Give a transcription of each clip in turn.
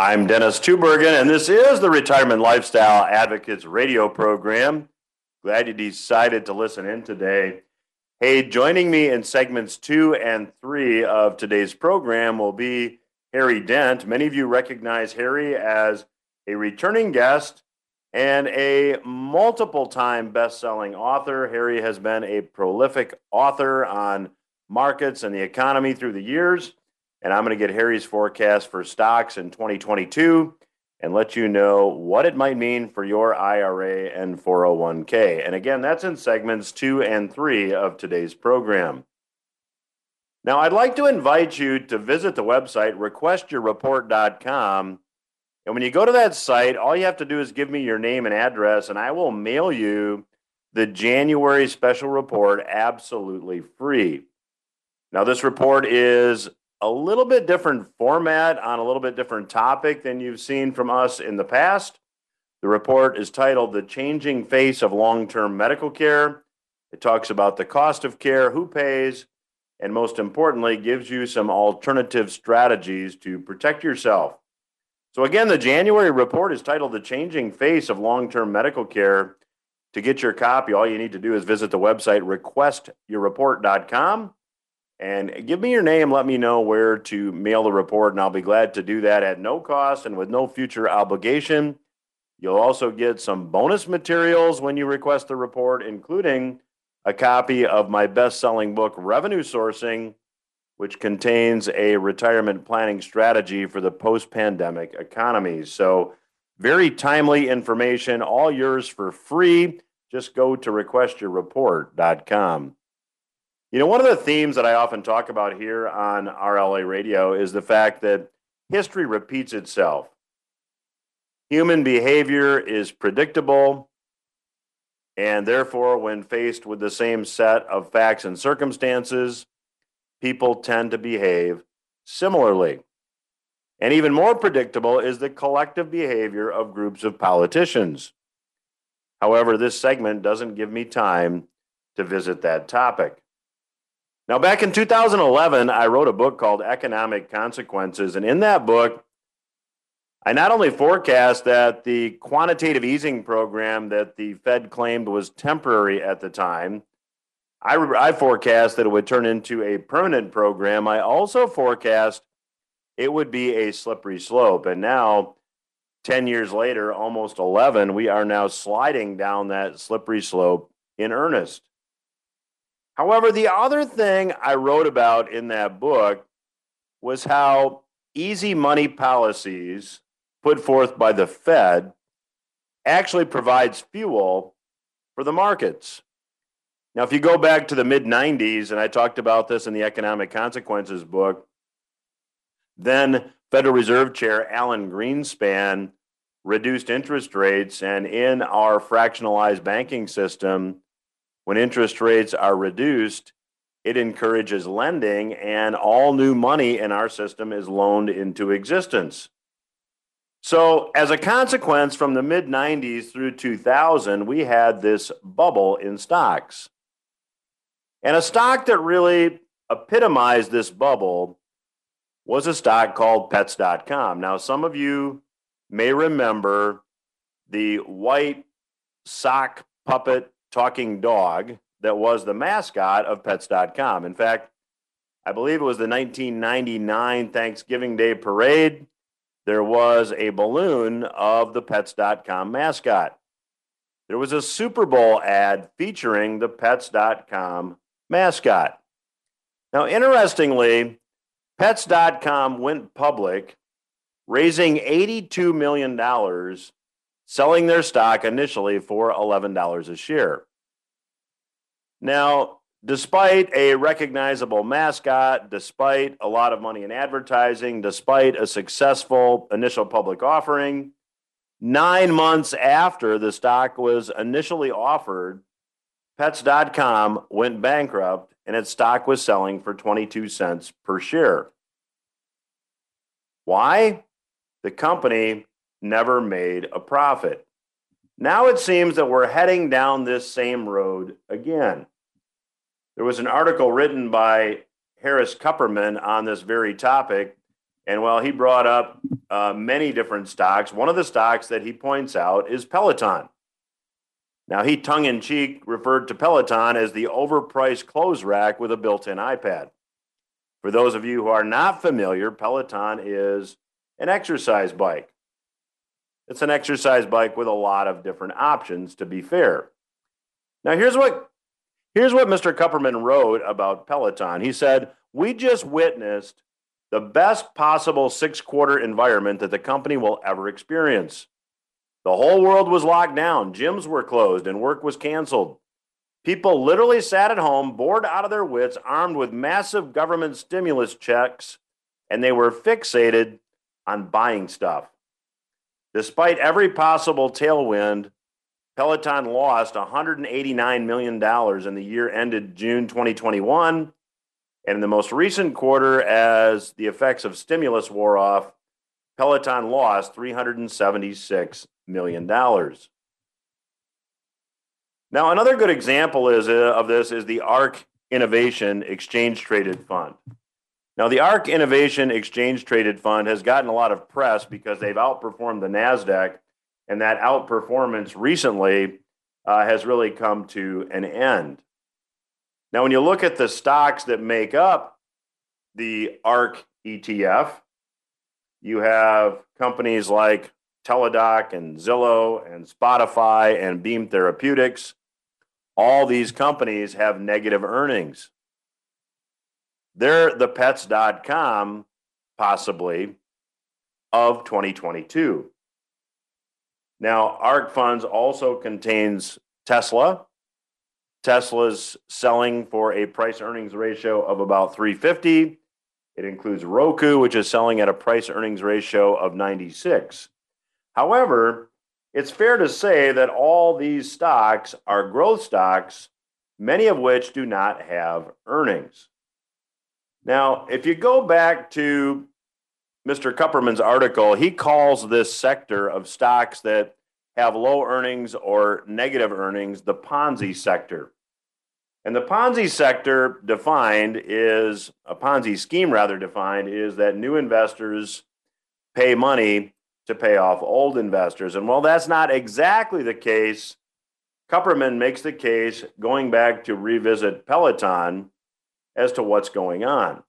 I'm Dennis Tubbergen, and this is the Retirement Lifestyle Advocates radio program. Glad you decided to listen in today. Hey, joining me in segments two and three of today's program will be Harry Dent. Many of you recognize Harry as a returning guest and a multiple time best selling author. Harry has been a prolific author on markets and the economy through the years. And I'm going to get Harry's forecast for stocks in 2022 and let you know what it might mean for your IRA and 401k. And again, that's in segments two and three of today's program. Now, I'd like to invite you to visit the website requestyourreport.com. And when you go to that site, all you have to do is give me your name and address, and I will mail you the January special report absolutely free. Now, this report is a little bit different format on a little bit different topic than you've seen from us in the past. The report is titled The Changing Face of Long Term Medical Care. It talks about the cost of care, who pays, and most importantly, gives you some alternative strategies to protect yourself. So, again, the January report is titled The Changing Face of Long Term Medical Care. To get your copy, all you need to do is visit the website requestyourreport.com and give me your name. Let me know where to mail the report, and I'll be glad to do that at no cost and with no future obligation. You'll also get some bonus materials when you request the report, including a copy of my best selling book, Revenue Sourcing, which contains a retirement planning strategy for the post pandemic economy. So, very timely information, all yours for free. Just go to requestyourreport.com. You know, one of the themes that I often talk about here on RLA radio is the fact that history repeats itself. Human behavior is predictable, and therefore, when faced with the same set of facts and circumstances, people tend to behave similarly. And even more predictable is the collective behavior of groups of politicians. However, this segment doesn't give me time to visit that topic. Now, back in 2011, I wrote a book called Economic Consequences. And in that book, I not only forecast that the quantitative easing program that the Fed claimed was temporary at the time, I, I forecast that it would turn into a permanent program. I also forecast it would be a slippery slope. And now, 10 years later, almost 11, we are now sliding down that slippery slope in earnest. However, the other thing I wrote about in that book was how easy money policies put forth by the Fed actually provides fuel for the markets. Now, if you go back to the mid 90s, and I talked about this in the Economic Consequences book, then Federal Reserve Chair Alan Greenspan reduced interest rates, and in our fractionalized banking system, when interest rates are reduced, it encourages lending, and all new money in our system is loaned into existence. So, as a consequence, from the mid 90s through 2000, we had this bubble in stocks. And a stock that really epitomized this bubble was a stock called pets.com. Now, some of you may remember the white sock puppet talking dog that was the mascot of pets.com. In fact, I believe it was the 1999 Thanksgiving Day parade. There was a balloon of the pets.com mascot. There was a Super Bowl ad featuring the pets.com mascot. Now, interestingly, pets.com went public, raising $82 million selling their stock initially for $11 a share. Now, despite a recognizable mascot, despite a lot of money in advertising, despite a successful initial public offering, nine months after the stock was initially offered, Pets.com went bankrupt and its stock was selling for 22 cents per share. Why? The company never made a profit. Now it seems that we're heading down this same road again. There was an article written by Harris Kupperman on this very topic, And while he brought up uh, many different stocks, one of the stocks that he points out is Peloton. Now, he tongue in cheek referred to Peloton as the overpriced clothes rack with a built in iPad. For those of you who are not familiar, Peloton is an exercise bike. It's an exercise bike with a lot of different options, to be fair. Now, here's what, here's what Mr. Kupperman wrote about Peloton. He said, We just witnessed the best possible six quarter environment that the company will ever experience. The whole world was locked down, gyms were closed, and work was canceled. People literally sat at home, bored out of their wits, armed with massive government stimulus checks, and they were fixated on buying stuff. Despite every possible tailwind, Peloton lost $189 million in the year ended June 2021. And in the most recent quarter, as the effects of stimulus wore off, Peloton lost $376 million. Now, another good example is, uh, of this is the ARK Innovation Exchange Traded Fund. Now, the ARK Innovation Exchange Traded Fund has gotten a lot of press because they've outperformed the NASDAQ, and that outperformance recently uh, has really come to an end. Now, when you look at the stocks that make up the ARK ETF, you have companies like Teladoc and Zillow and Spotify and Beam Therapeutics. All these companies have negative earnings. They're the pets.com, possibly, of 2022. Now, ARK Funds also contains Tesla. Tesla's selling for a price earnings ratio of about 350. It includes Roku, which is selling at a price earnings ratio of 96. However, it's fair to say that all these stocks are growth stocks, many of which do not have earnings. Now, if you go back to Mr. Kupperman's article, he calls this sector of stocks that have low earnings or negative earnings the Ponzi sector. And the Ponzi sector defined is a Ponzi scheme, rather defined, is that new investors pay money to pay off old investors. And while that's not exactly the case, Kupperman makes the case going back to revisit Peloton as to what's going on.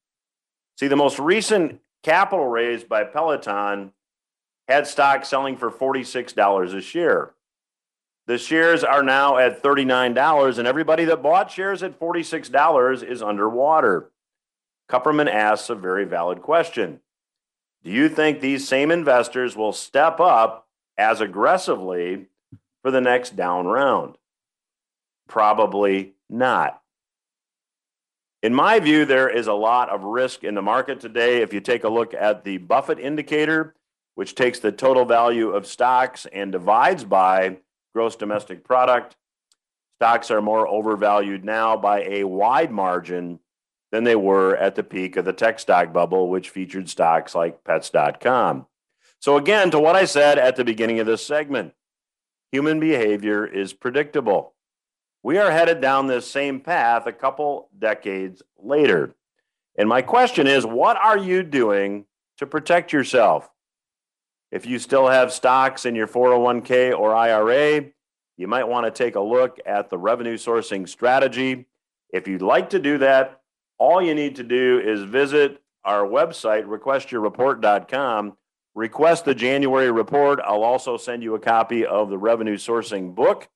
See, the most recent capital raised by Peloton had stock selling for $46 a share. The shares are now at $39, and everybody that bought shares at $46 is underwater. Kupperman asks a very valid question Do you think these same investors will step up as aggressively for the next down round? Probably not. In my view, there is a lot of risk in the market today. If you take a look at the Buffett indicator, which takes the total value of stocks and divides by gross domestic product, stocks are more overvalued now by a wide margin than they were at the peak of the tech stock bubble, which featured stocks like pets.com. So, again, to what I said at the beginning of this segment, human behavior is predictable. We are headed down this same path a couple decades later. And my question is what are you doing to protect yourself? If you still have stocks in your 401k or IRA, you might want to take a look at the revenue sourcing strategy. If you'd like to do that, all you need to do is visit our website, requestyourreport.com, request the January report. I'll also send you a copy of the revenue sourcing book.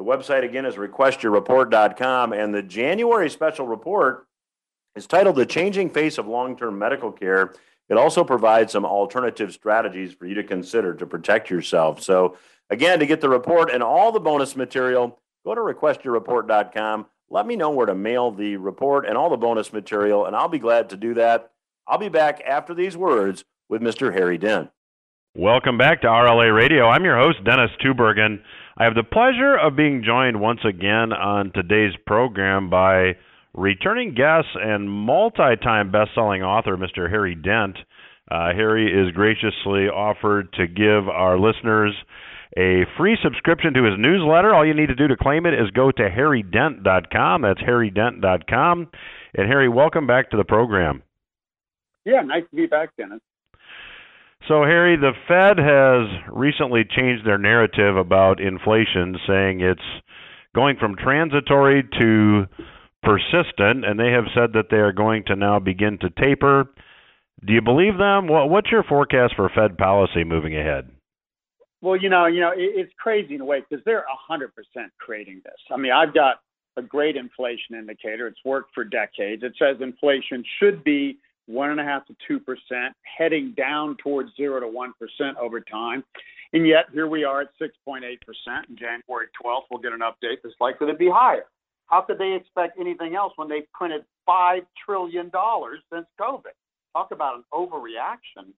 The website again is requestyourreport.com, and the January special report is titled The Changing Face of Long Term Medical Care. It also provides some alternative strategies for you to consider to protect yourself. So, again, to get the report and all the bonus material, go to requestyourreport.com. Let me know where to mail the report and all the bonus material, and I'll be glad to do that. I'll be back after these words with Mr. Harry Dent. Welcome back to RLA Radio. I'm your host, Dennis Tubbergen. I have the pleasure of being joined once again on today's program by returning guest and multi time best selling author, Mr. Harry Dent. Uh, Harry is graciously offered to give our listeners a free subscription to his newsletter. All you need to do to claim it is go to harrydent.com. That's harrydent.com. And Harry, welcome back to the program. Yeah, nice to be back, Dennis. So, Harry, the Fed has recently changed their narrative about inflation, saying it's going from transitory to persistent, and they have said that they are going to now begin to taper. Do you believe them? What's your forecast for Fed policy moving ahead? Well, you know, you know, it's crazy in a way because they're hundred percent creating this. I mean, I've got a great inflation indicator. It's worked for decades. It says inflation should be one and a half to two percent, heading down towards zero to one percent over time. And yet here we are at 6.8 percent. And January 12th, we'll get an update that's likely to be higher. How could they expect anything else when they've printed five trillion dollars since COVID? Talk about an overreaction.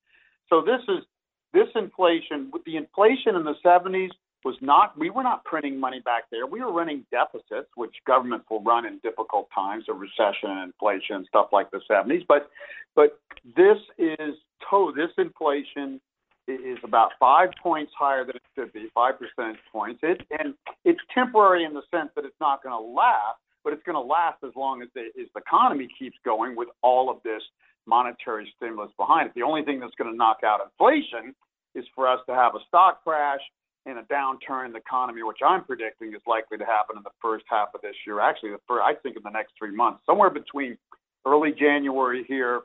So this is this inflation with the inflation in the 70s was not we were not printing money back there. We were running deficits which governments will run in difficult times of recession and inflation stuff like the 70s but but this is to this inflation is about five points higher than it should be five percentage points. It and it's temporary in the sense that it's not going to last but it's going to last as long as the, as the economy keeps going with all of this monetary stimulus behind it. The only thing that's going to knock out inflation is for us to have a stock crash and a downturn in the economy, which I'm predicting is likely to happen in the first half of this year. Actually, the first, I think in the next three months, somewhere between early January here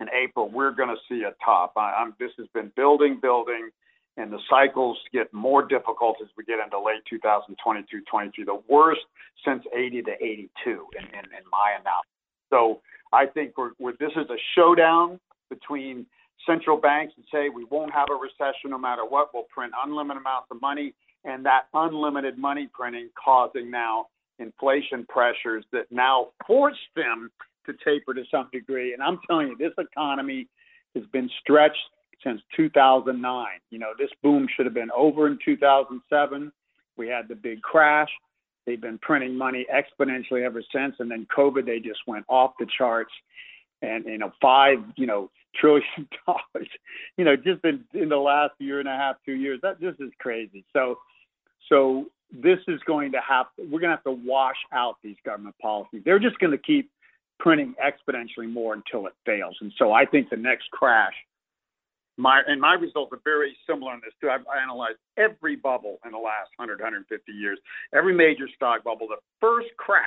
and April, we're going to see a top. I, I'm, this has been building, building, and the cycles get more difficult as we get into late 2022, 23, the worst since 80 to 82 in, in, in my analysis. So I think we're, we're, this is a showdown between central banks and say we won't have a recession no matter what. We'll print unlimited amounts of money, and that unlimited money printing causing now inflation pressures that now force them to taper to some degree. And I'm telling you, this economy has been stretched since 2009. You know, this boom should have been over in 2007. We had the big crash. They've been printing money exponentially ever since. And then COVID, they just went off the charts. And, you know, five, you know, trillion dollars, you know, just in, in the last year and a half, two years. That this is crazy. So, so this is going to have we're going to have to wash out these government policies. They're just going to keep printing exponentially more until it fails. And so I think the next crash. My and my results are very similar in this too. I've analyzed every bubble in the last 100, 150 years, every major stock bubble. The first crash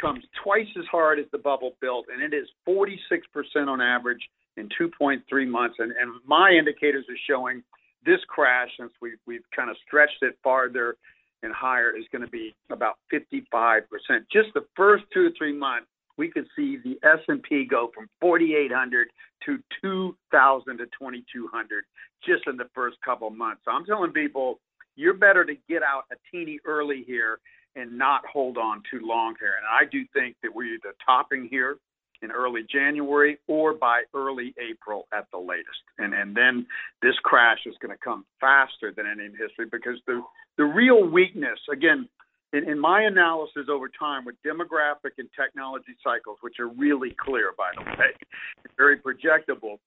comes twice as hard as the bubble built, and it is 46% on average in 2.3 months. And, and my indicators are showing this crash, since we've, we've kind of stretched it farther and higher, is going to be about 55%. Just the first two or three months, we could see the S&P go from 4,800 to 2,000 to 2,200 just in the first couple of months. So I'm telling people, you're better to get out a teeny early here and not hold on too long here. And I do think that we're either topping here in early January or by early April at the latest. And and then this crash is going to come faster than any in history because the the real weakness again in, in my analysis over time with demographic and technology cycles, which are really clear by the way, very projectable.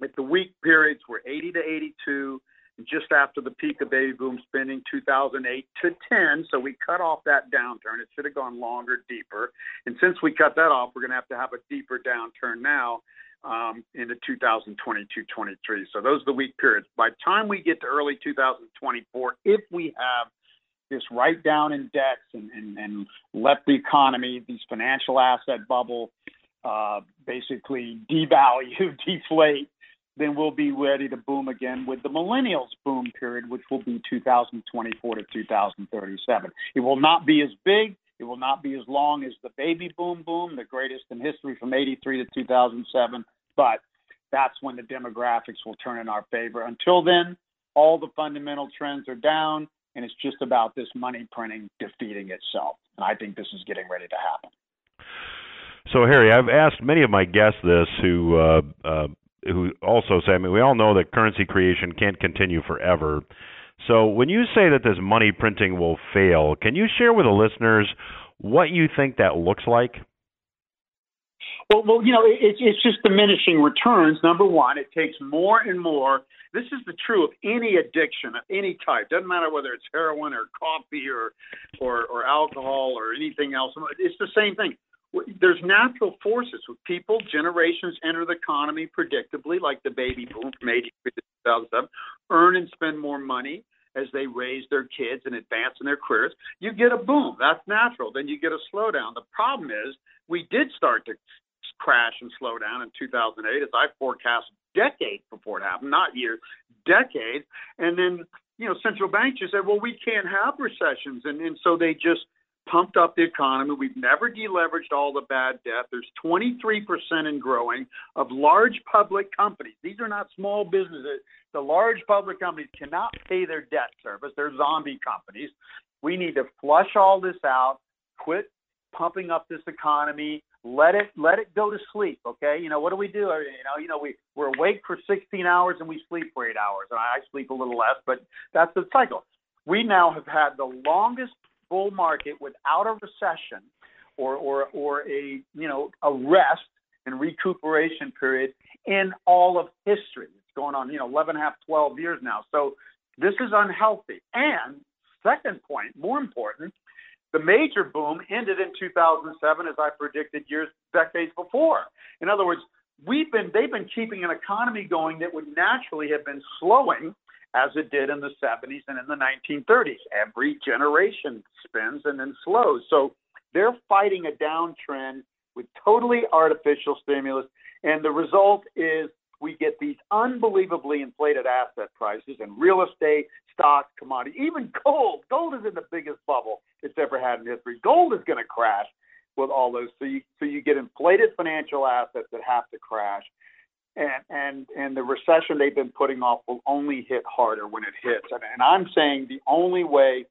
If the weak periods were 80 to 82, just after the peak of baby boom spending 2008 to 10. So we cut off that downturn. It should have gone longer, deeper. And since we cut that off, we're going to have to have a deeper downturn now um, into 2022 23. So those are the weak periods. By the time we get to early 2024, if we have this write down in debts and, and, and let the economy, these financial asset bubble, uh, basically devalue, deflate, then we'll be ready to boom again with the millennials boom period, which will be 2024 to 2037. It will not be as big. It will not be as long as the baby boom boom, the greatest in history from 83 to 2007. But that's when the demographics will turn in our favor. Until then, all the fundamental trends are down, and it's just about this money printing defeating itself. And I think this is getting ready to happen. So, Harry, I've asked many of my guests this who uh, uh, who also say, I mean, we all know that currency creation can't continue forever. So when you say that this money printing will fail, can you share with the listeners what you think that looks like? Well, well, you know, it, it's just diminishing returns. Number one, it takes more and more. This is the true of any addiction of any type. Doesn't matter whether it's heroin or coffee or, or, or alcohol or anything else. It's the same thing there's natural forces with people, generations enter the economy predictably, like the baby boom from 83 to 2007, earn and spend more money as they raise their kids and advance in their careers. You get a boom. That's natural. Then you get a slowdown. The problem is we did start to crash and slow down in 2008, as I forecast decades before it happened, not years, decades. And then, you know, central banks just said, well, we can't have recessions. And, and so they just pumped up the economy. We've never deleveraged all the bad debt. There's 23% and growing of large public companies. These are not small businesses. The large public companies cannot pay their debt service. They're zombie companies. We need to flush all this out, quit pumping up this economy, let it let it go to sleep okay you know what do we do uh, you know you know we we're awake for 16 hours and we sleep for 8 hours and i sleep a little less but that's the cycle we now have had the longest bull market without a recession or or or a you know a rest and recuperation period in all of history. It's going on you know 11 half 12 years now. So this is unhealthy. And second point more important the major boom ended in 2007, as I predicted years, decades before. In other words, we've been they've been keeping an economy going that would naturally have been slowing as it did in the 70s and in the 1930s. Every generation spins and then slows. So they're fighting a downtrend with totally artificial stimulus, and the result is we get these unbelievably inflated asset prices and real estate, stocks, commodities, even gold. Gold is in the biggest bubble it's ever had in history. Gold is going to crash with all those. So you so you get inflated financial assets that have to crash. And, and and the recession they've been putting off will only hit harder when it hits. And, and I'm saying the only way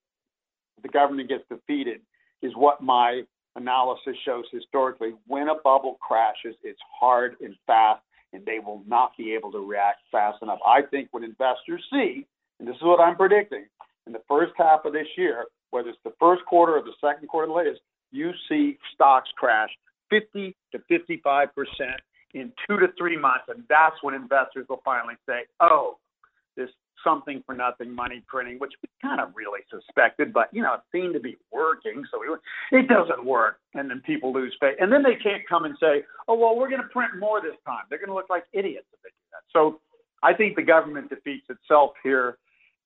the government gets defeated is what my analysis shows historically. When a bubble crashes, it's hard and fast and they will not be able to react fast enough. I think when investors see, and this is what I'm predicting, in the first half of this year, whether it's the first quarter or the second quarter, the latest, you see stocks crash 50 to 55 percent in two to three months, and that's when investors will finally say, "Oh, this something for nothing money printing, which we kind of really suspected, but you know, it seemed to be working. So we, it doesn't work. And then people lose faith. And then they can't come and say, oh, well, we're going to print more this time. They're going to look like idiots if they do that. So I think the government defeats itself here.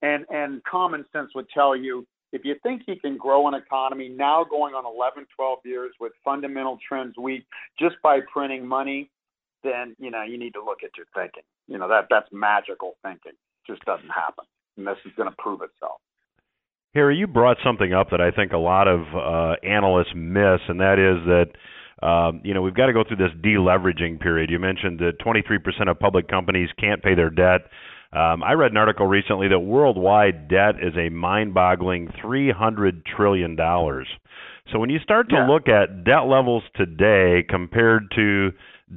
And, and common sense would tell you if you think you can grow an economy now going on 11, 12 years with fundamental trends weak just by printing money, then you know you need to look at your thinking. You know that that's magical thinking just doesn't happen. And this is going to prove itself. Harry, you brought something up that I think a lot of uh, analysts miss, and that is that um, you know we've got to go through this deleveraging period. You mentioned that 23% of public companies can't pay their debt. Um, I read an article recently that worldwide debt is a mind-boggling 300 trillion dollars. So when you start to yeah. look at debt levels today compared to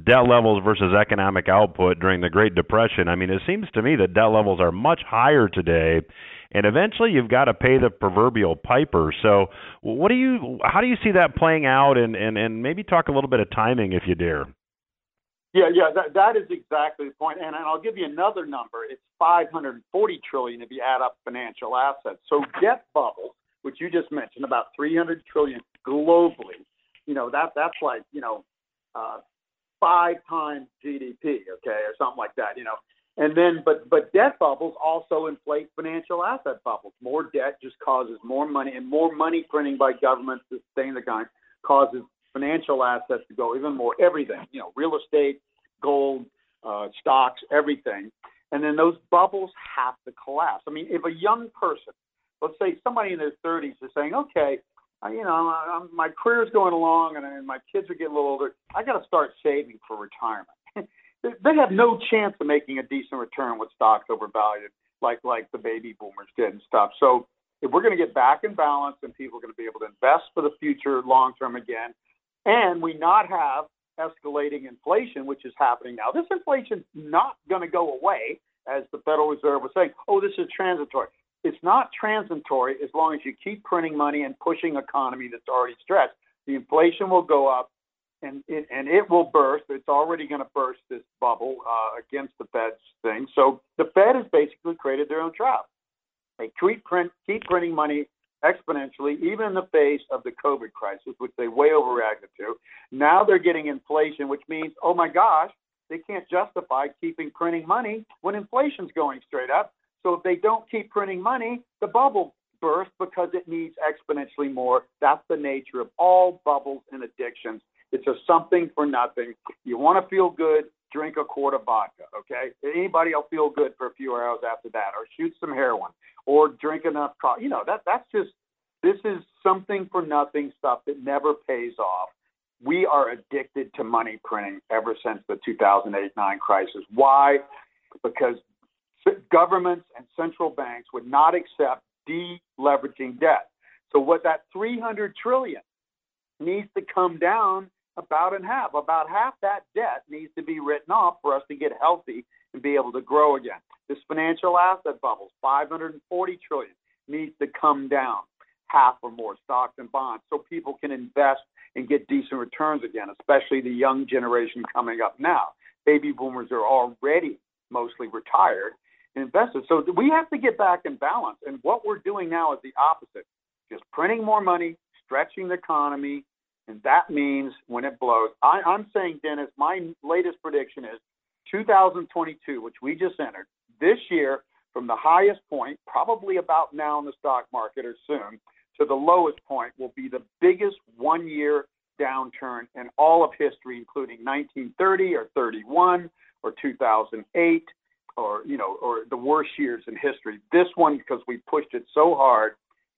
debt levels versus economic output during the Great Depression, I mean, it seems to me that debt levels are much higher today. And eventually, you've got to pay the proverbial piper. So, what do you? How do you see that playing out? And and and maybe talk a little bit of timing, if you dare. Yeah, yeah, that, that is exactly the point. And, and I'll give you another number. It's 540 trillion if you add up financial assets. So debt bubbles, which you just mentioned, about 300 trillion globally. You know that that's like you know uh, five times GDP, okay, or something like that, you know. And then, but but debt bubbles also inflate financial asset bubbles. More debt just causes more money, and more money printing by governments to sustain the kind causes financial assets to go even more. Everything, you know, real estate, gold, uh, stocks, everything. And then those bubbles have to collapse. I mean, if a young person, let's say somebody in their 30s is saying, okay, you know, I'm, my career's going along and, and my kids are getting a little older. I got to start saving for retirement. they have no chance of making a decent return with stocks overvalued, like like the baby boomers did and stuff. So if we're going to get back in balance and people are going to be able to invest for the future long term again, and we not have escalating inflation, which is happening now. This inflation's not going to go away, as the Federal Reserve was saying. Oh, this is transitory it's not transitory as long as you keep printing money and pushing economy that's already stressed. The inflation will go up and it, and it will burst. It's already going to burst this bubble uh, against the Fed's thing. So the Fed has basically created their own trap. They keep print keep printing money exponentially, even in the face of the COVID crisis, which they way overreacted to. Now they're getting inflation, which means, oh my gosh, they can't justify keeping printing money when inflation's going straight up. So if they don't keep printing money, the bubble bursts because it needs exponentially more. That's the nature of all bubbles and addictions. It's a something for nothing. You want to feel good, drink a quart of vodka, okay? Anybody will feel good for a few hours after that, or shoot some heroin, or drink enough coffee. You know, that that's just this is something for nothing stuff that never pays off. We are addicted to money printing ever since the 2008-9 crisis. Why? Because governments and central banks would not accept deleveraging debt. So what that 300 trillion needs to come down about in half. About half that debt needs to be written off for us to get healthy and be able to grow again. This financial asset bubble, 540 trillion, needs to come down half or more stocks and bonds so people can invest and get decent returns again, especially the young generation coming up now. Baby boomers are already mostly retired investors. So we have to get back in balance. And what we're doing now is the opposite just printing more money, stretching the economy. And that means when it blows, I, I'm saying, Dennis, my latest prediction is 2022, which we just entered, this year, from the highest point, probably about now in the stock market or soon, to the lowest point will be the biggest one year downturn in all of history, including 1930 or 31 or 2008 or you know or the worst years in history. This one because we pushed it so hard,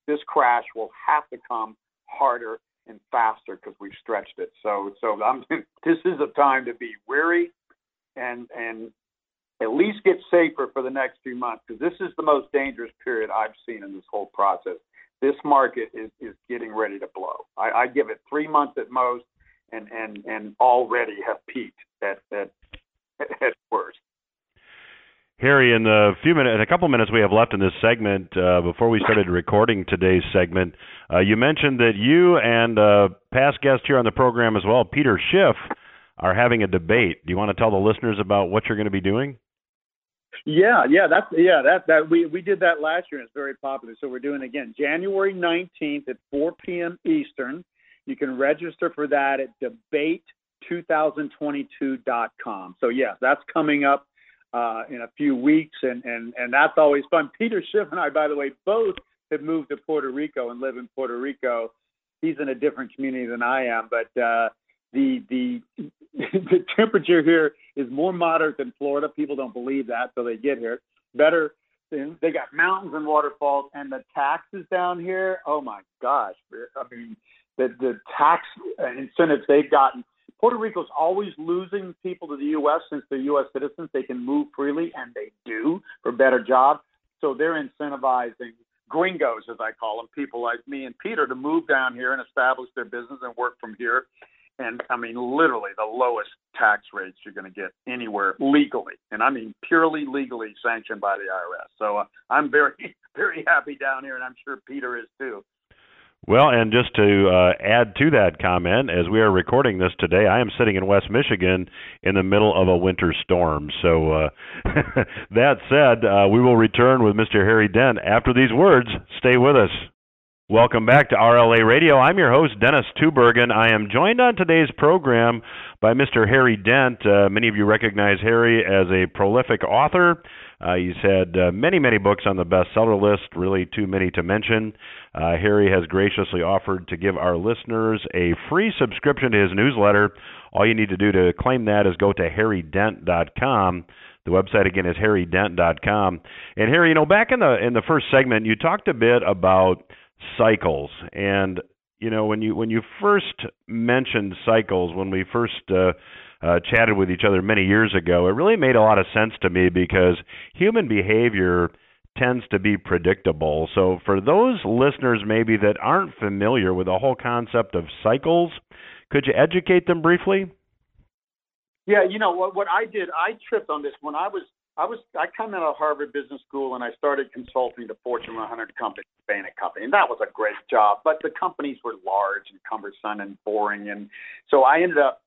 this crash will have to come harder and faster because we've stretched it. So so I'm this is a time to be weary and and at least get safer for the next few months because this is the most dangerous period I've seen in this whole process. This market is is getting ready to blow. I, I give it three months at most, and and and already have peaked at at at. Harry, in the few minutes, in a couple minutes we have left in this segment, uh, before we started recording today's segment, uh, you mentioned that you and uh, past guest here on the program as well, Peter Schiff, are having a debate. Do you want to tell the listeners about what you're going to be doing? Yeah, yeah, that's yeah, that that we we did that last year and it's very popular. So we're doing it again January 19th at 4 p.m. Eastern. You can register for that at debate2022.com. So yes, that's coming up uh, in a few weeks, and and and that's always fun. Peter Schiff and I, by the way, both have moved to Puerto Rico and live in Puerto Rico. He's in a different community than I am, but uh, the the the temperature here is more moderate than Florida. People don't believe that, so they get here. Better, they got mountains and waterfalls, and the taxes down here. Oh my gosh! I mean, the the tax incentives they've gotten Puerto Rico's always losing people to the U.S. since they're U.S. citizens. They can move freely, and they do for better jobs. So they're incentivizing gringos, as I call them, people like me and Peter, to move down here and establish their business and work from here. And I mean, literally the lowest tax rates you're going to get anywhere legally, and I mean purely legally sanctioned by the IRS. So uh, I'm very, very happy down here, and I'm sure Peter is too. Well, and just to uh, add to that comment, as we are recording this today, I am sitting in West Michigan in the middle of a winter storm. So, uh, that said, uh, we will return with Mr. Harry Dent after these words. Stay with us. Welcome back to RLA Radio. I'm your host, Dennis Tubbergen. I am joined on today's program by Mr. Harry Dent. Uh, many of you recognize Harry as a prolific author. Uh, he's had uh, many, many books on the bestseller list, really too many to mention. Uh, Harry has graciously offered to give our listeners a free subscription to his newsletter. All you need to do to claim that is go to harrydent.com. The website again is harrydent.com. And Harry, you know, back in the in the first segment, you talked a bit about cycles, and you know, when you when you first mentioned cycles, when we first uh, uh, chatted with each other many years ago, it really made a lot of sense to me because human behavior tends to be predictable. So, for those listeners maybe that aren't familiar with the whole concept of cycles, could you educate them briefly? Yeah, you know what? What I did, I tripped on this when I was I was I come out of Harvard Business School and I started consulting to Fortune 100 companies, Bain Company, and that was a great job. But the companies were large and cumbersome and boring, and so I ended up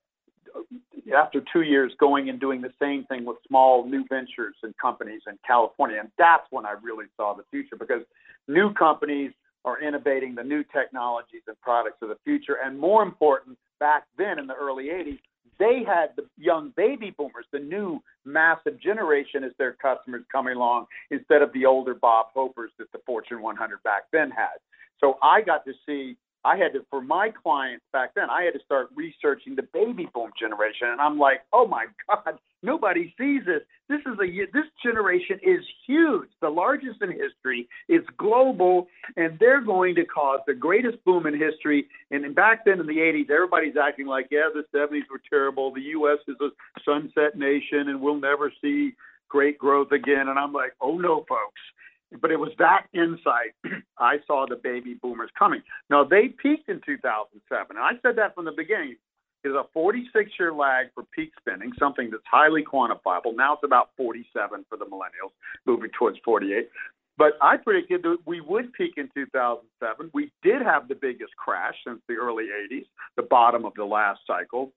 after two years going and doing the same thing with small new ventures and companies in California. And that's when I really saw the future because new companies are innovating the new technologies and products of the future. And more important, back then in the early 80s, they had the young baby boomers, the new massive generation as their customers coming along instead of the older Bob Hopers that the Fortune 100 back then had. So I got to see I had to, for my clients back then, I had to start researching the baby boom generation. And I'm like, oh my God, nobody sees this. This is a, this generation is huge, the largest in history. It's global, and they're going to cause the greatest boom in history. And back then in the 80s, everybody's acting like, yeah, the 70s were terrible. The U.S. is a sunset nation, and we'll never see great growth again. And I'm like, oh no, folks but it was that insight I saw the baby boomers coming. Now they peaked in 2007, and I said that from the beginning. Is a 46 year lag for peak spending, something that's highly quantifiable. Now it's about 47 for the millennials, moving towards 48. But I predicted that we would peak in 2007. We did have the biggest crash since the early 80s, the bottom of the last cycle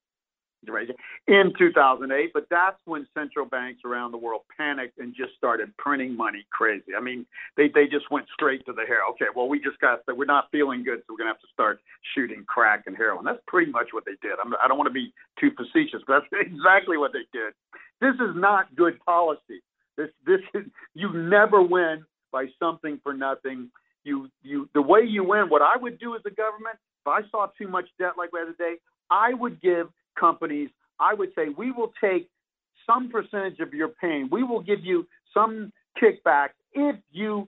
in 2008, but that's when central banks around the world panicked and just started printing money crazy. I mean, they they just went straight to the hair. Okay, well we just got we're not feeling good, so we're gonna have to start shooting crack and heroin. That's pretty much what they did. I'm, I don't want to be too facetious, but that's exactly what they did. This is not good policy. This this is you never win by something for nothing. You you the way you win. What I would do as a government, if I saw too much debt like we had today, I would give companies, I would say we will take some percentage of your pain. We will give you some kickback if you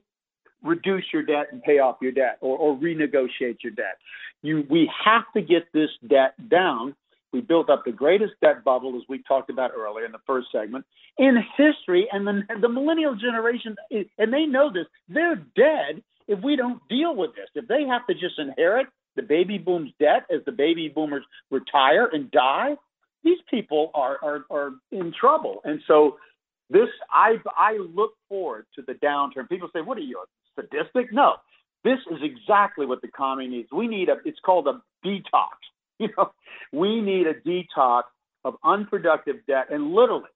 reduce your debt and pay off your debt or, or renegotiate your debt. You, we have to get this debt down. We built up the greatest debt bubble, as we talked about earlier in the first segment, in history. And the, the millennial generation, and they know this, they're dead if we don't deal with this. If they have to just inherit the baby boom's debt as the baby boomers retire and die, these people are, are, are in trouble. And so this, I, I look forward to the downturn. People say, what are you, a sadistic? No, this is exactly what the economy needs. We need a, it's called a detox. You know, we need a detox of unproductive debt. And literally,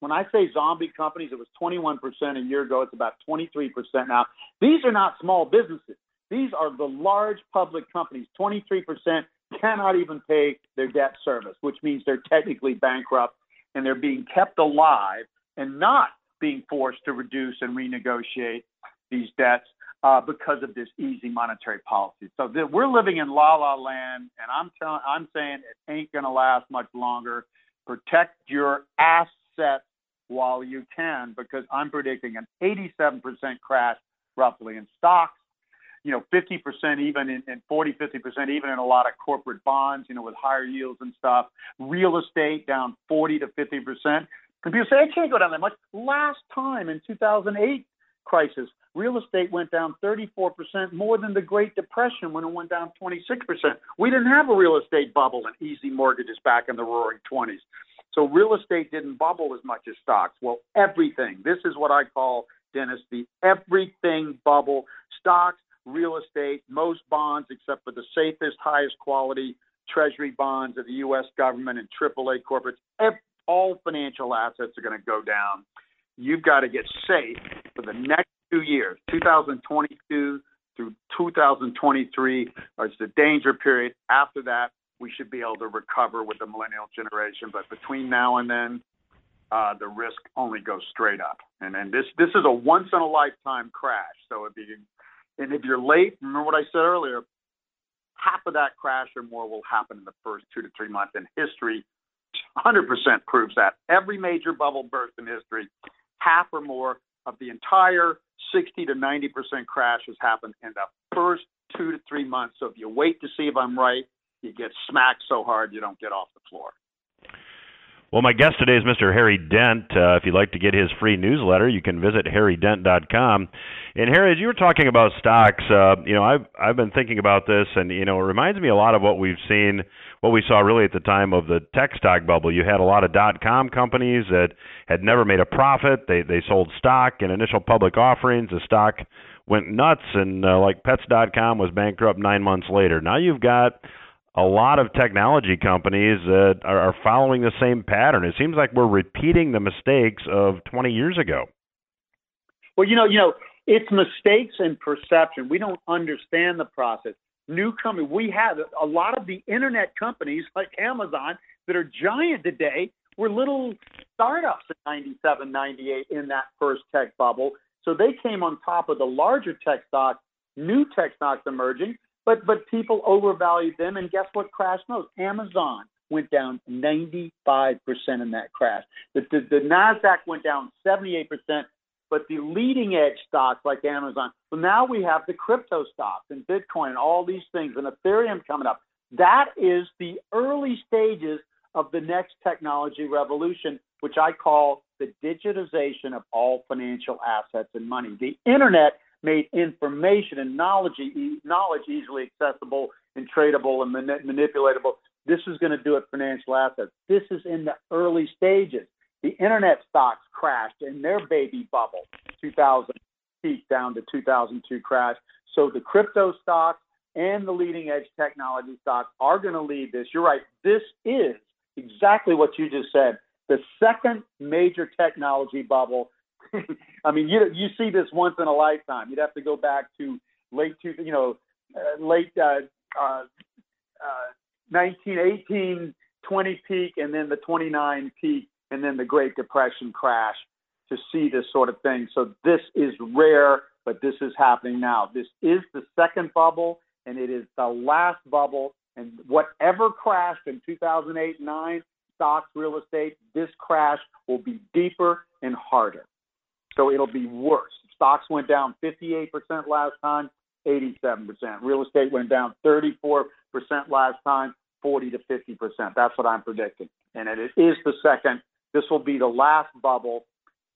when I say zombie companies, it was 21% a year ago. It's about 23% now. These are not small businesses. These are the large public companies. 23% cannot even pay their debt service, which means they're technically bankrupt and they're being kept alive and not being forced to reduce and renegotiate these debts uh, because of this easy monetary policy. So the, we're living in la la land, and I'm telling, I'm saying it ain't going to last much longer. Protect your assets while you can, because I'm predicting an 87% crash roughly in stocks you know, 50% even in, in 40, 50% even in a lot of corporate bonds, you know, with higher yields and stuff. Real estate down 40 to 50%. And people say, I can't go down that much. Last time in 2008 crisis, real estate went down 34% more than the Great Depression when it went down 26%. We didn't have a real estate bubble and easy mortgages back in the roaring 20s. So real estate didn't bubble as much as stocks. Well, everything. This is what I call, Dennis, the everything bubble. Stocks, real estate, most bonds, except for the safest, highest quality treasury bonds of the U.S. government and AAA corporates, all financial assets are going to go down. You've got to get safe for the next two years, 2022 through 2023 is the danger period. After that, we should be able to recover with the millennial generation. But between now and then, uh, the risk only goes straight up. And then this this is a once in a lifetime crash. So it'd be and if you're late, remember what I said earlier, half of that crash or more will happen in the first two to three months. And history 100% proves that. Every major bubble burst in history, half or more of the entire 60 to 90% crash has happened in the first two to three months. So if you wait to see if I'm right, you get smacked so hard you don't get off the floor. Well, my guest today is Mr. Harry Dent. Uh, if you'd like to get his free newsletter, you can visit harrydent.com. And Harry, as you were talking about stocks, uh, you know, I've I've been thinking about this, and you know, it reminds me a lot of what we've seen, what we saw really at the time of the tech stock bubble. You had a lot of dot com companies that had never made a profit. They they sold stock in initial public offerings. The stock went nuts, and uh, like Pets.com was bankrupt nine months later. Now you've got a lot of technology companies that are, following the same pattern. It seems like we're repeating the mistakes of 20 years ago. Well, you know, you know, It's mistakes and perception. We don't understand the process. New company, we have a lot of the internet companies like Amazon that are giant today were little startups in 97, 98 in that first tech bubble. So they came on top of the larger tech stocks, new tech stocks emerging, but but people overvalued them. And guess what crashed most? Amazon went down 95% in that crash. The, the, the NASDAQ went down 78%, but the leading edge stocks like Amazon, so now we have the crypto stocks and Bitcoin and all these things and Ethereum coming up. That is the early stages of the next technology revolution, which I call the digitization of all financial assets and money. The internet made information and knowledge, knowledge easily accessible and tradable and manipulatable. This is going to do it financial assets. This is in the early stages. The internet stocks crashed in their baby bubble, 2000 peak down to 2002 crash. So the crypto stocks and the leading edge technology stocks are going to lead this. You're right. This is exactly what you just said. The second major technology bubble. I mean, you you see this once in a lifetime. You'd have to go back to late two, you know, uh, late uh, uh, uh, 1918, 20 peak, and then the 29 peak, and then the Great Depression crash to see this sort of thing. So this is rare, but this is happening now. This is the second bubble, and it is the last bubble. And whatever crashed in 2008 9, stocks, real estate, this crash will be deeper and harder. So it'll be worse. Stocks went down 58% last time, 87%. Real estate went down 34% last time, 40 to 50%. That's what I'm predicting. And it is the second. This will be the last bubble.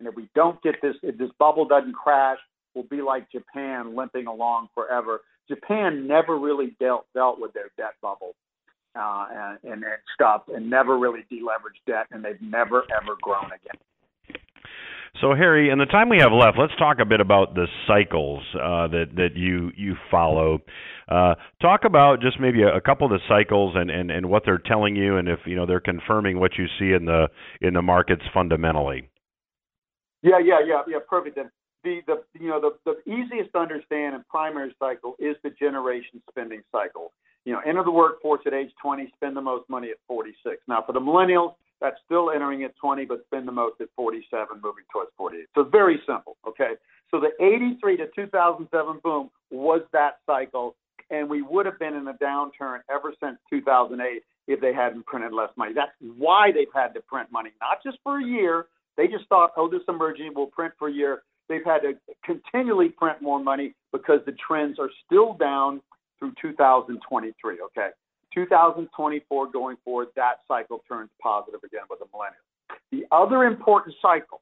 And if we don't get this, if this bubble doesn't crash, we'll be like Japan limping along forever. Japan never really dealt dealt with their debt bubble uh, and, and, stuff, and never really deleveraged debt, and they've never ever grown again. So Harry, in the time we have left, let's talk a bit about the cycles uh, that that you you follow. Uh, talk about just maybe a, a, couple of the cycles and, and, and what they're telling you, and if you know they're confirming what you see in the in the markets fundamentally. Yeah, yeah, yeah, yeah. Perfect. The the you know the the easiest to understand and primary cycle is the generation spending cycle. You know, enter the workforce at age 20, spend the most money at 46. Now, for the millennials, that's still entering at 20, but spend the most at 47, moving towards 48. So very simple, okay? So the 83 to 2007 boom was that cycle, and we would have been in a downturn ever since 2008 if they hadn't printed less money. That's why they've had to print money, not just for a year. They just thought, oh, this emerging will print for a year. They've had to continually print more money because the trends are still down through 2023, okay? 2024 going forward, that cycle turns positive again with the millennials. The other important cycle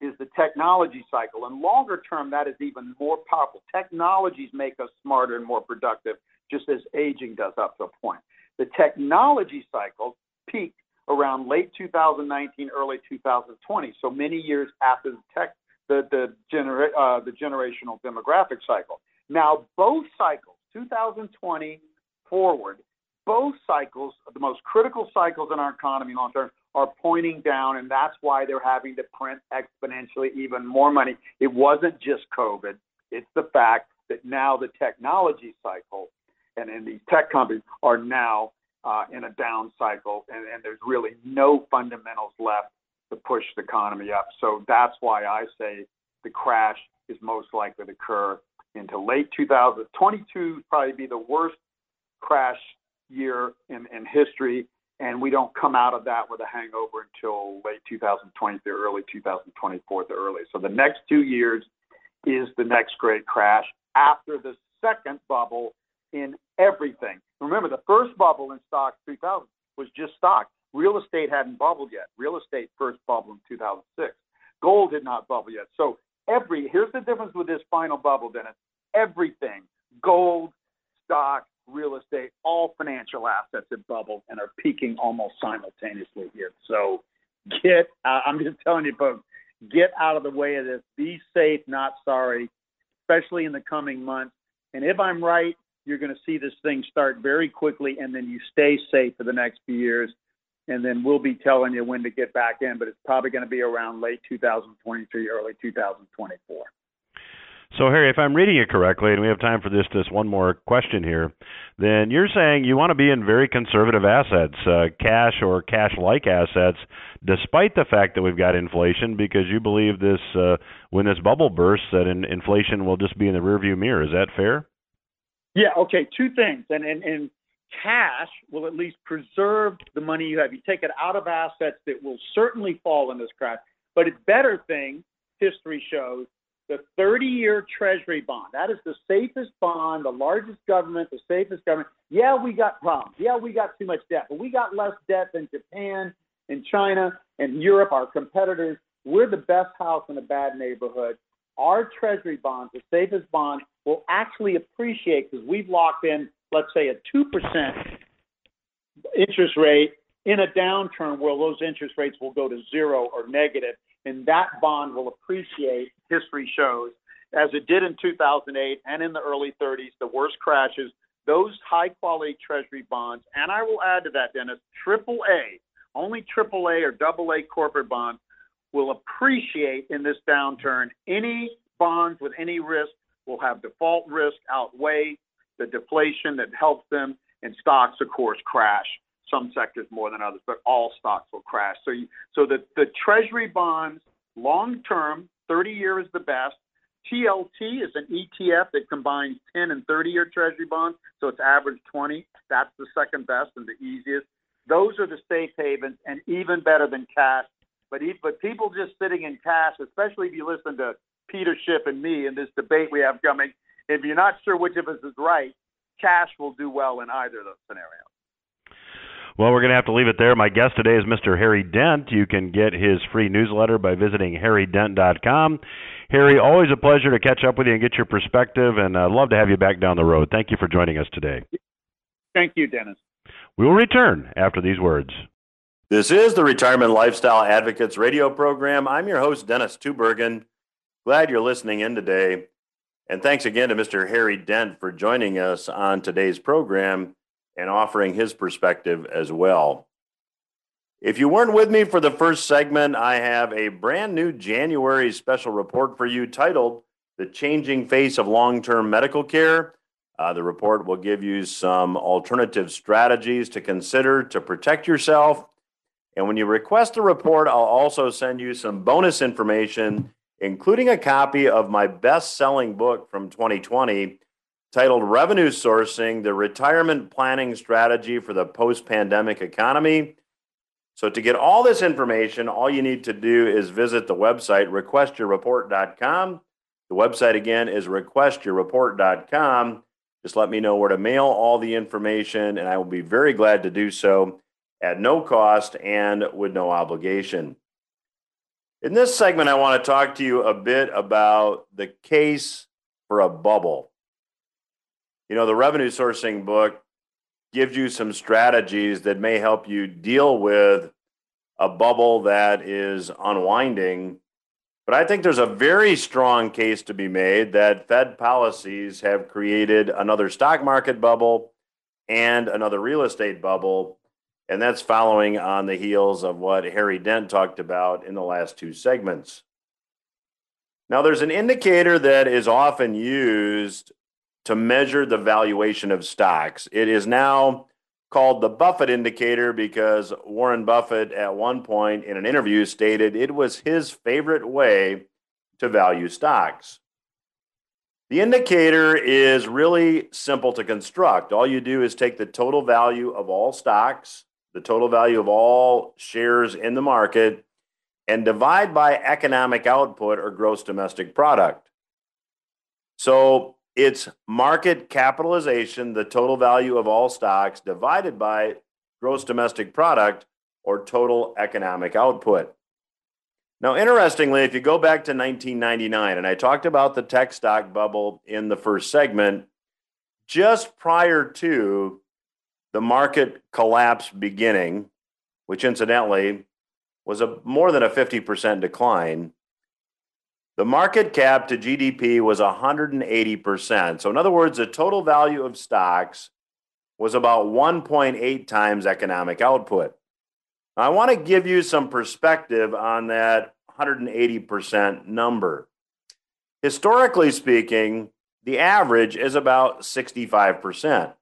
is the technology cycle. And longer term, that is even more powerful. Technologies make us smarter and more productive, just as aging does up to a point. The technology cycle peaked around late 2019, early 2020, so many years after the tech, the the, genera- uh, the generational demographic cycle. Now, both cycles, 2020 forward, both cycles, the most critical cycles in our economy long term, are pointing down, and that's why they're having to print exponentially even more money. It wasn't just COVID, it's the fact that now the technology cycle and, and these tech companies are now uh, in a down cycle, and, and there's really no fundamentals left to push the economy up. So that's why I say the crash is most likely to occur into late 2022, probably be the worst crash year in, in history, and we don't come out of that with a hangover until late 2020 to early 2024 the early. So the next two years is the next great crash after the second bubble in everything. Remember, the first bubble in stock 2000 was just stock. Real estate hadn't bubbled yet. Real estate first bubble in 2006. Gold did not bubble yet. So every here's the difference with this final bubble, Dennis. Everything, gold, stock, real estate, all financial assets have bubbled and are peaking almost simultaneously here. So get, uh, I'm just telling you, folks, get out of the way of this. Be safe, not sorry, especially in the coming months. And if I'm right, you're going to see this thing start very quickly, and then you stay safe for the next few years. And then we'll be telling you when to get back in, but it's probably going to be around late 2023, early 2024. So, Harry, if I'm reading it correctly, and we have time for this, this one more question here, then you're saying you want to be in very conservative assets, uh, cash or cash-like assets, despite the fact that we've got inflation, because you believe this uh, when this bubble bursts, that in, inflation will just be in the rearview mirror. Is that fair? Yeah. Okay. Two things, and and and cash will at least preserve the money you have. You take it out of assets that will certainly fall in this crash. But a better thing, history shows, the 30 year treasury bond. That is the safest bond, the largest government, the safest government. Yeah, we got problems. Yeah, we got too much debt, but we got less debt than Japan and China and Europe, our competitors. We're the best house in a bad neighborhood. Our treasury bonds, the safest bond, will actually appreciate because we've locked in, let's say, a 2% interest rate in a downturn where those interest rates will go to zero or negative, and that bond will appreciate, history shows, as it did in 2008 and in the early 30s, the worst crashes, those high quality treasury bonds, and I will add to that, Dennis, triple A, only triple A or double A corporate bonds will appreciate in this downturn. Any bonds with any risk will have default risk outweigh the deflation that helps them, and stocks, of course, crash some sectors more than others, but all stocks will crash. So, you, so the, the treasury bonds, long term, 30 year is the best. TLT is an ETF that combines 10 and 30 year treasury bonds, so it's average 20. That's the second best and the easiest. Those are the safe havens and even better than cash. But, but people just sitting in cash, especially if you listen to Peter Schiff and me in this debate we have coming, if you're not sure which of us is right, cash will do well in either of those scenarios. Well, we're going to have to leave it there. My guest today is Mr. Harry Dent. You can get his free newsletter by visiting harrydent.com. Harry, always a pleasure to catch up with you and get your perspective, and I'd love to have you back down the road. Thank you for joining us today. Thank you, Dennis. We will return after these words. This is the Retirement Lifestyle Advocates radio program. I'm your host, Dennis Tubbergen. Glad you're listening in today. And thanks again to Mr. Harry Dent for joining us on today's program and offering his perspective as well. If you weren't with me for the first segment, I have a brand new January special report for you titled The Changing Face of Long Term Medical Care. Uh, the report will give you some alternative strategies to consider to protect yourself. And when you request the report, I'll also send you some bonus information, including a copy of my best selling book from 2020 titled Revenue Sourcing The Retirement Planning Strategy for the Post Pandemic Economy. So, to get all this information, all you need to do is visit the website requestyourreport.com. The website again is requestyourreport.com. Just let me know where to mail all the information, and I will be very glad to do so at no cost and with no obligation. In this segment, I want to talk to you a bit about the case for a bubble you know, the revenue sourcing book gives you some strategies that may help you deal with a bubble that is unwinding. But I think there's a very strong case to be made that Fed policies have created another stock market bubble and another real estate bubble. And that's following on the heels of what Harry Dent talked about in the last two segments. Now, there's an indicator that is often used to measure the valuation of stocks. It is now called the Buffett indicator because Warren Buffett, at one point in an interview, stated it was his favorite way to value stocks. The indicator is really simple to construct. All you do is take the total value of all stocks, the total value of all shares in the market, and divide by economic output or gross domestic product. So it's market capitalization, the total value of all stocks, divided by gross domestic product or total economic output. Now, interestingly, if you go back to 1999, and I talked about the tech stock bubble in the first segment, just prior to the market collapse beginning, which incidentally was a more than a 50% decline, the market cap to GDP was 180%. So, in other words, the total value of stocks was about 1.8 times economic output. I want to give you some perspective on that 180% number. Historically speaking, the average is about 65%.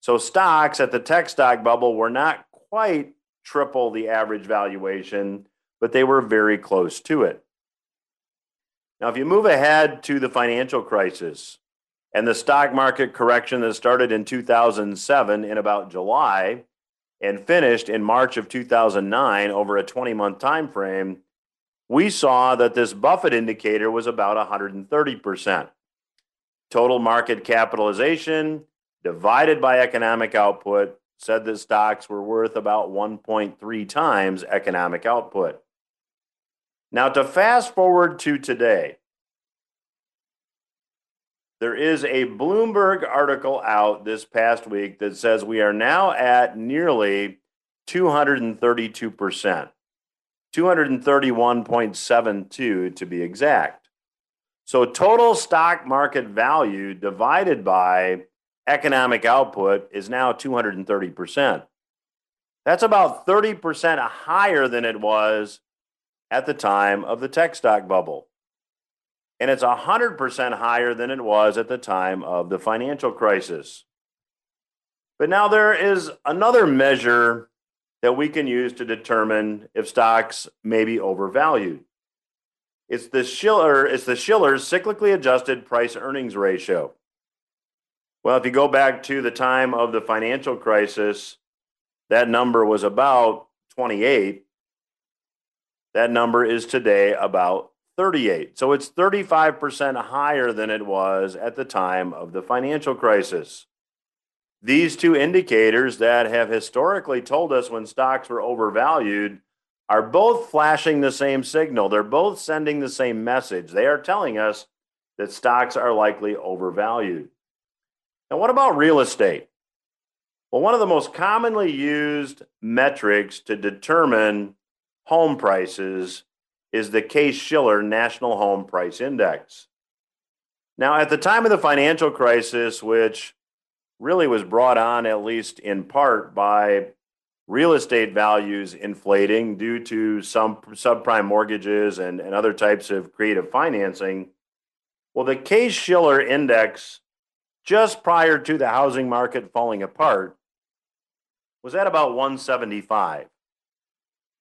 So stocks at the tech stock bubble were not quite triple the average valuation, but they were very close to it. Now, if you move ahead to the financial crisis and the stock market correction that started in 2007 in about July and finished in March of 2009 over a 20 month time frame, we saw that this Buffett indicator was about 130%. Total market capitalization divided by economic output said that stocks were worth about 1.3 times economic output. Now, to fast forward to today, there is a Bloomberg article out this past week that says we are now at nearly 232%, 231.72 to be exact. So, total stock market value divided by economic output is now 230%. That's about 30% higher than it was at the time of the tech stock bubble. And it's 100% higher than it was at the time of the financial crisis. But now there is another measure that we can use to determine if stocks may be overvalued. It's the Shiller, it's the Shiller's cyclically adjusted price earnings ratio. Well, if you go back to the time of the financial crisis, that number was about 28. That number is today about 38. So it's 35% higher than it was at the time of the financial crisis. These two indicators that have historically told us when stocks were overvalued are both flashing the same signal. They're both sending the same message. They are telling us that stocks are likely overvalued. Now, what about real estate? Well, one of the most commonly used metrics to determine home prices is the Case Shiller National Home Price Index. Now, at the time of the financial crisis, which really was brought on at least in part by real estate values inflating due to some subprime mortgages and, and other types of creative financing, well, the Case Shiller Index just prior to the housing market falling apart was at about 175.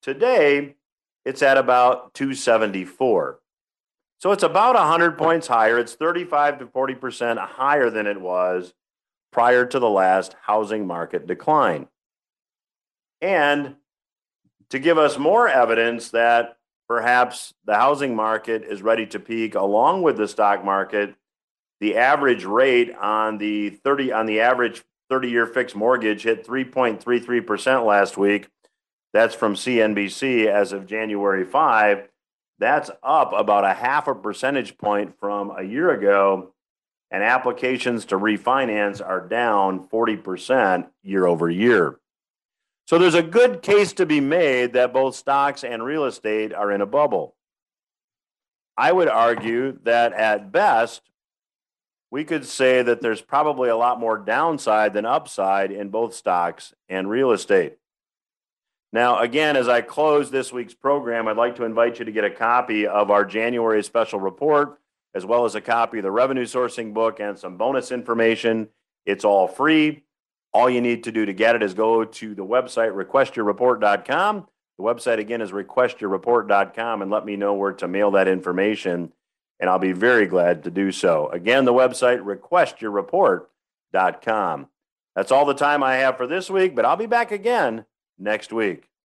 Today, it's at about 274. So it's about 100 points higher. It's 35 to 40% higher than it was prior to the last housing market decline. And to give us more evidence that perhaps the housing market is ready to peak along with the stock market, the average rate on the 30 on the average 30 year fixed mortgage hit 3.33% last week. That's from CNBC as of January 5. That's up about a half a percentage point from a year ago. And applications to refinance are down 40% year over year. So there's a good case to be made that both stocks and real estate are in a bubble. I would argue that at best, we could say that there's probably a lot more downside than upside in both stocks and real estate. Now, again, as I close this week's program, I'd like to invite you to get a copy of our January special report, as well as a copy of the revenue sourcing book and some bonus information. It's all free. All you need to do to get it is go to the website, requestyourreport.com. The website again is requestyourreport.com and let me know where to mail that information and I'll be very glad to do so. Again, the website requestyourreport.com. That's all the time I have for this week, but I'll be back again next week.